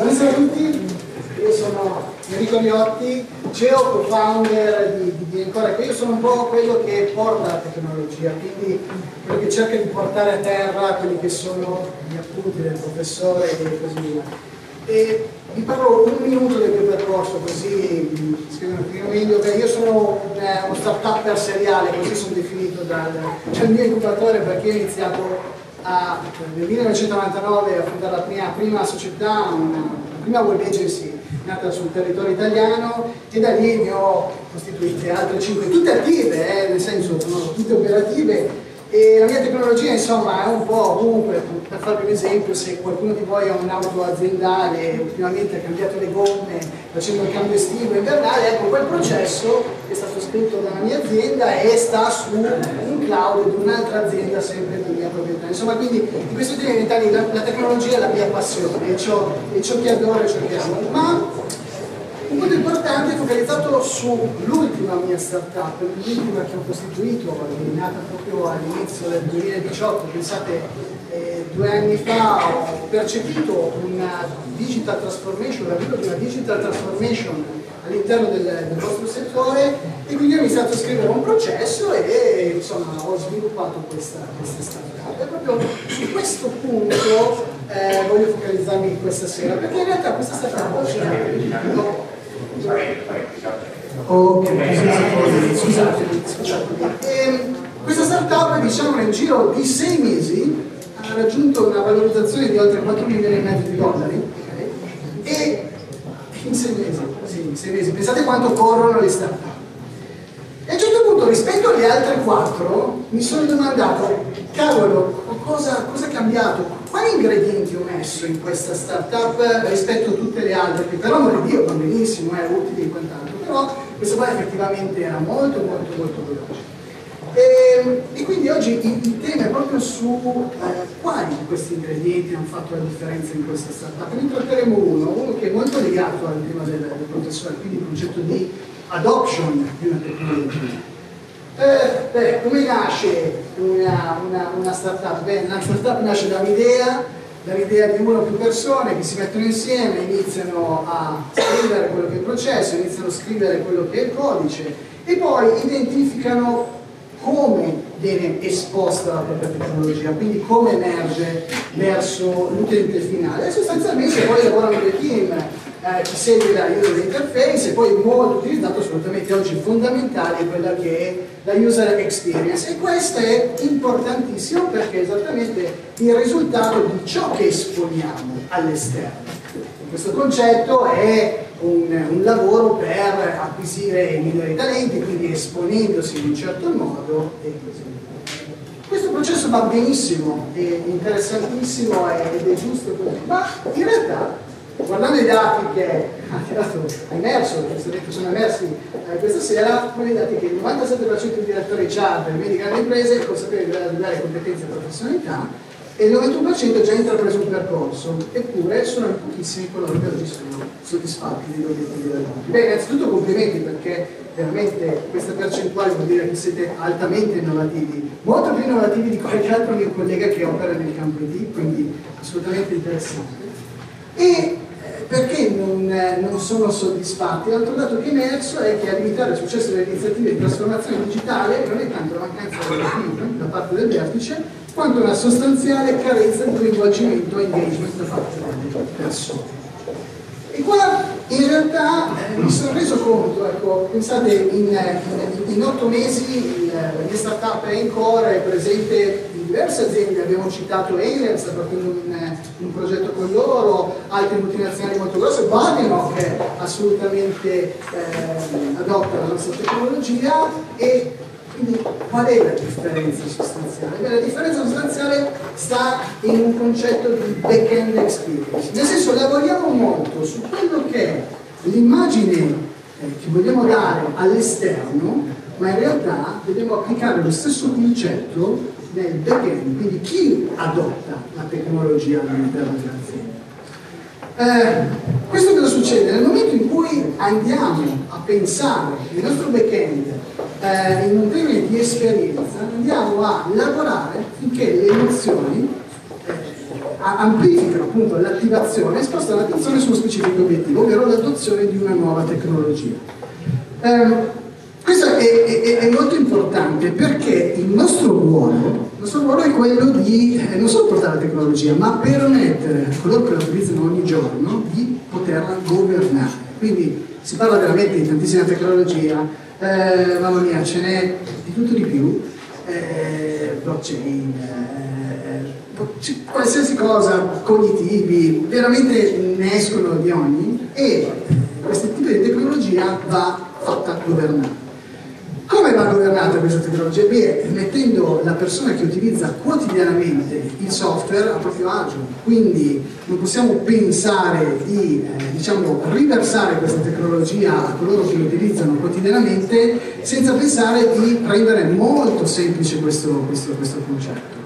Buonasera a tutti, io sono Enrico Miotti, CEO co-founder di, di Ancora, io sono un po' quello che porta la tecnologia, quindi quello che cerca di portare a terra quelli che sono gli appunti del professore e così via. E vi parlo un minuto del mio percorso così spiego un pochino meglio. Io sono eh, uno start-upper seriale, così sono definito dal, dal mio incubatore perché ho iniziato a, nel 1999 a fondare la mia prima società, una, prima web agency nata sul territorio italiano e da lì ne ho costituite altre 5, tutte attive, eh, nel senso sono tutte operative. E la mia tecnologia insomma è un po' ovunque, per farvi un esempio, se qualcuno di voi ha un'auto aziendale ultimamente ha cambiato le gomme facendo il cambio estivo invernale, ecco quel processo che è stato scritto dalla mia azienda e sta su un cloud di un'altra azienda sempre di mia proprietà. Insomma quindi in questi ultimi vent'anni la, la, tecnologia è la mia passione e ciò, e ciò che adoro e ciò che amo. Ma un punto importante è focalizzato sull'ultima mia startup, l'ultima che ho costituito, nata proprio all'inizio del 2018, pensate eh, due anni fa ho percepito una digital transformation, l'avvio di una digital transformation all'interno del, del, vostro settore e quindi ho iniziato a scrivere un processo e insomma ho sviluppato questa, questa startup. E proprio su questo punto eh, voglio focalizzarmi questa sera, perché in realtà questa startup c'è Ok, scusate, scusate. Ehm, questa startup diciamo nel giro di sei mesi ha raggiunto una valorizzazione di oltre 4 milioni e mezzo di dollari okay? e in sei mesi, sì, sei mesi, pensate quanto corrono le startup. E a un certo punto rispetto alle altre quattro mi sono domandato, cavolo, cosa, cosa è cambiato? quali ingredienti ho messo in questa startup rispetto a tutte le altre, che per amore di Dio vanno benissimo, è utile in quant'altro, però questa qua effettivamente era molto molto molto veloce. E, ehm, e quindi oggi il, il, tema è proprio su eh, quali di questi ingredienti hanno fatto la differenza in questa startup. Ne tratteremo uno, uno che è molto legato al tema del, del professore, quindi il concetto di adoption di una tecnologia. Eh, beh, come nasce una, una, una startup? Beh, una startup nasce da un'idea, dall'idea di una o più persone che si mettono insieme, iniziano a scrivere quello che è il processo, iniziano a scrivere quello che è il codice e poi identificano come viene esposta la propria tecnologia, quindi come emerge verso l'utente finale. E sostanzialmente poi lavorano dei team eh, ci segue la user interface e poi molto utilizzato assolutamente oggi fondamentale quella che è la user experience e questo è importantissimo perché è esattamente il risultato di ciò che esponiamo all'esterno. Questo concetto è un, un, lavoro per acquisire migliori talenti, quindi esponendosi in un certo modo e così via. Questo processo va benissimo, è interessantissimo ed è giusto così, ma in realtà guardando i dati che ha emerso, che sono emersi eh, questa sera, dati che il 97% dei direttori charter delle grandi imprese è consapevole di dare competenze e professionalità e il 91% già intrapreso un percorso, eppure sono pochissimi coloro che oggi sono soddisfatti degli obiettivi mondo. Beh, innanzitutto complimenti perché veramente questa percentuale vuol dire che siete altamente innovativi, molto più innovativi di qualche altro mio collega che opera nel campo IT, quindi assolutamente interessante. E perché non, eh, non, sono soddisfatti? L'altro dato che è emerso è che a limitare il successo delle iniziative di trasformazione digitale non è tanto la mancanza di team da parte del vertice, quanto una sostanziale carenza di coinvolgimento e engagement da parte delle persone. E qua in realtà eh, mi sono reso conto, ecco, pensate in, eh, in, in otto mesi la mia startup è in core, è presente diverse aziende, abbiamo citato Alien, sta partendo un, un, progetto con loro, altre multinazionali molto grosse, Badenoch che assolutamente eh, adotta la nostra tecnologia. E quindi qual è la differenza sostanziale? Beh, la differenza sostanziale sta in un concetto di back-end experience, nel senso lavoriamo molto su quello che è l'immagine eh, che vogliamo dare all'esterno, ma in realtà dobbiamo applicare lo stesso concetto nel back-end, quindi chi adotta la tecnologia all'interno dell'azienda. Eh, questo cosa succede? Nel momento in cui andiamo a pensare il nostro back-end eh, in un termine di esperienza, andiamo a lavorare finché le emozioni amplificano appunto l'attivazione e spostano l'attenzione su uno specifico obiettivo, ovvero l'adozione di una nuova tecnologia. Eh, questo è, è, è, molto importante perché il nostro ruolo, il nostro ruolo è quello di eh, non solo portare la tecnologia, ma permettere a coloro che la utilizzano ogni giorno di poterla governare. Quindi si parla veramente di tantissima tecnologia, eh, mamma mia, ce n'è di tutto di più, eh, blockchain, eh, qualsiasi cosa, cognitivi, veramente ne escono di ogni e questo tipo di tecnologia va fatta governare. Come va governata questa tecnologia? Beh, mettendo la persona che utilizza quotidianamente il software a proprio agio, quindi non possiamo pensare di eh, diciamo, riversare questa tecnologia a coloro che lo utilizzano quotidianamente senza pensare di rendere molto semplice questo, questo, questo concetto.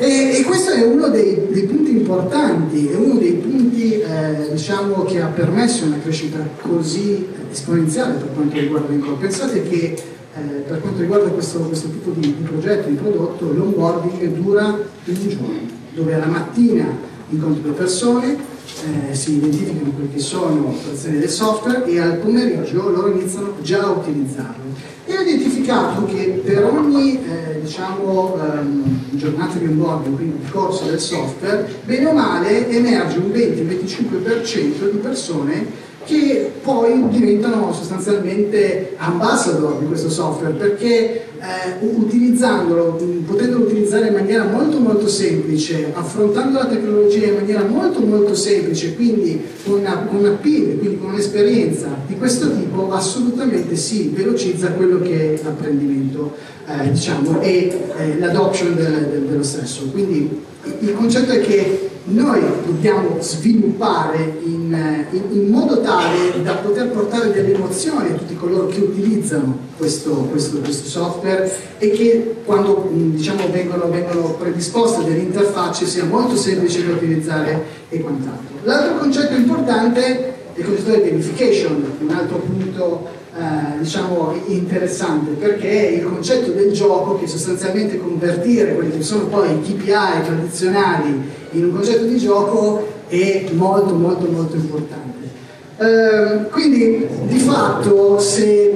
E, e, questo è uno dei, dei, punti importanti, è uno dei punti eh, diciamo, che ha permesso una crescita così esponenziale per quanto riguarda l'Inco. Pensate che eh, per quanto riguarda questo, questo tipo di, di, progetto, di prodotto, l'onboarding dura un giorno, dove alla mattina incontro le persone, eh, si identificano quelli che sono operazioni del software e al pomeriggio loro iniziano già a utilizzarlo. E ho identificato che per ogni eh, diciamo, ehm, giornata di onboarding, quindi il corso del software, bene o male emerge un 20-25% di persone che poi diventano sostanzialmente ambassador di questo software perché eh, utilizzandolo, potendolo utilizzare in maniera molto molto semplice, affrontando la tecnologia in maniera molto molto semplice, quindi con una, con una PIL, quindi con un'esperienza di questo tipo, assolutamente si velocizza quello che è l'apprendimento eh, diciamo, e eh, l'adoption del, del, dello stesso. Quindi il concetto è che noi dobbiamo sviluppare in, in, in, modo tale da poter portare delle emozioni a tutti coloro che utilizzano questo, questo, questo software e che quando diciamo, vengono, vengono, predisposte delle interfacce sia molto semplice da utilizzare e quant'altro. L'altro concetto importante è il concetto di gamification, un altro punto eh, diciamo interessante perché è il concetto del gioco che sostanzialmente convertire quelli che sono poi i KPI tradizionali in un concetto di gioco è molto molto molto importante. Eh, quindi di fatto se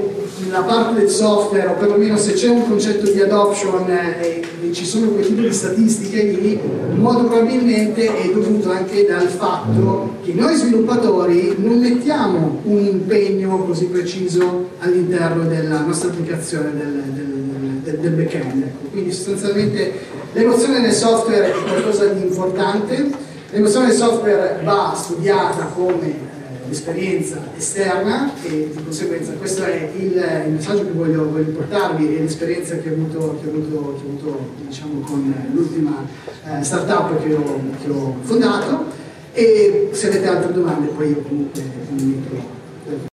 la parte del software, o perlomeno se c'è un concetto di adoption eh, e ci sono quel tipo di statistiche lì, molto probabilmente è dovuto anche dal fatto che noi sviluppatori non mettiamo un impegno così preciso all'interno della nostra applicazione del, del, del, del back-end. Quindi sostanzialmente l'emozione nel software è qualcosa di importante, l'emozione nel software va studiata come l'esperienza esterna e di conseguenza questo è il, il messaggio che voglio, voglio portarvi e l'esperienza che ho avuto, che ho avuto, che ho avuto diciamo, con l'ultima eh, startup che ho, che ho fondato. E se avete altre domande poi io comunque mi metto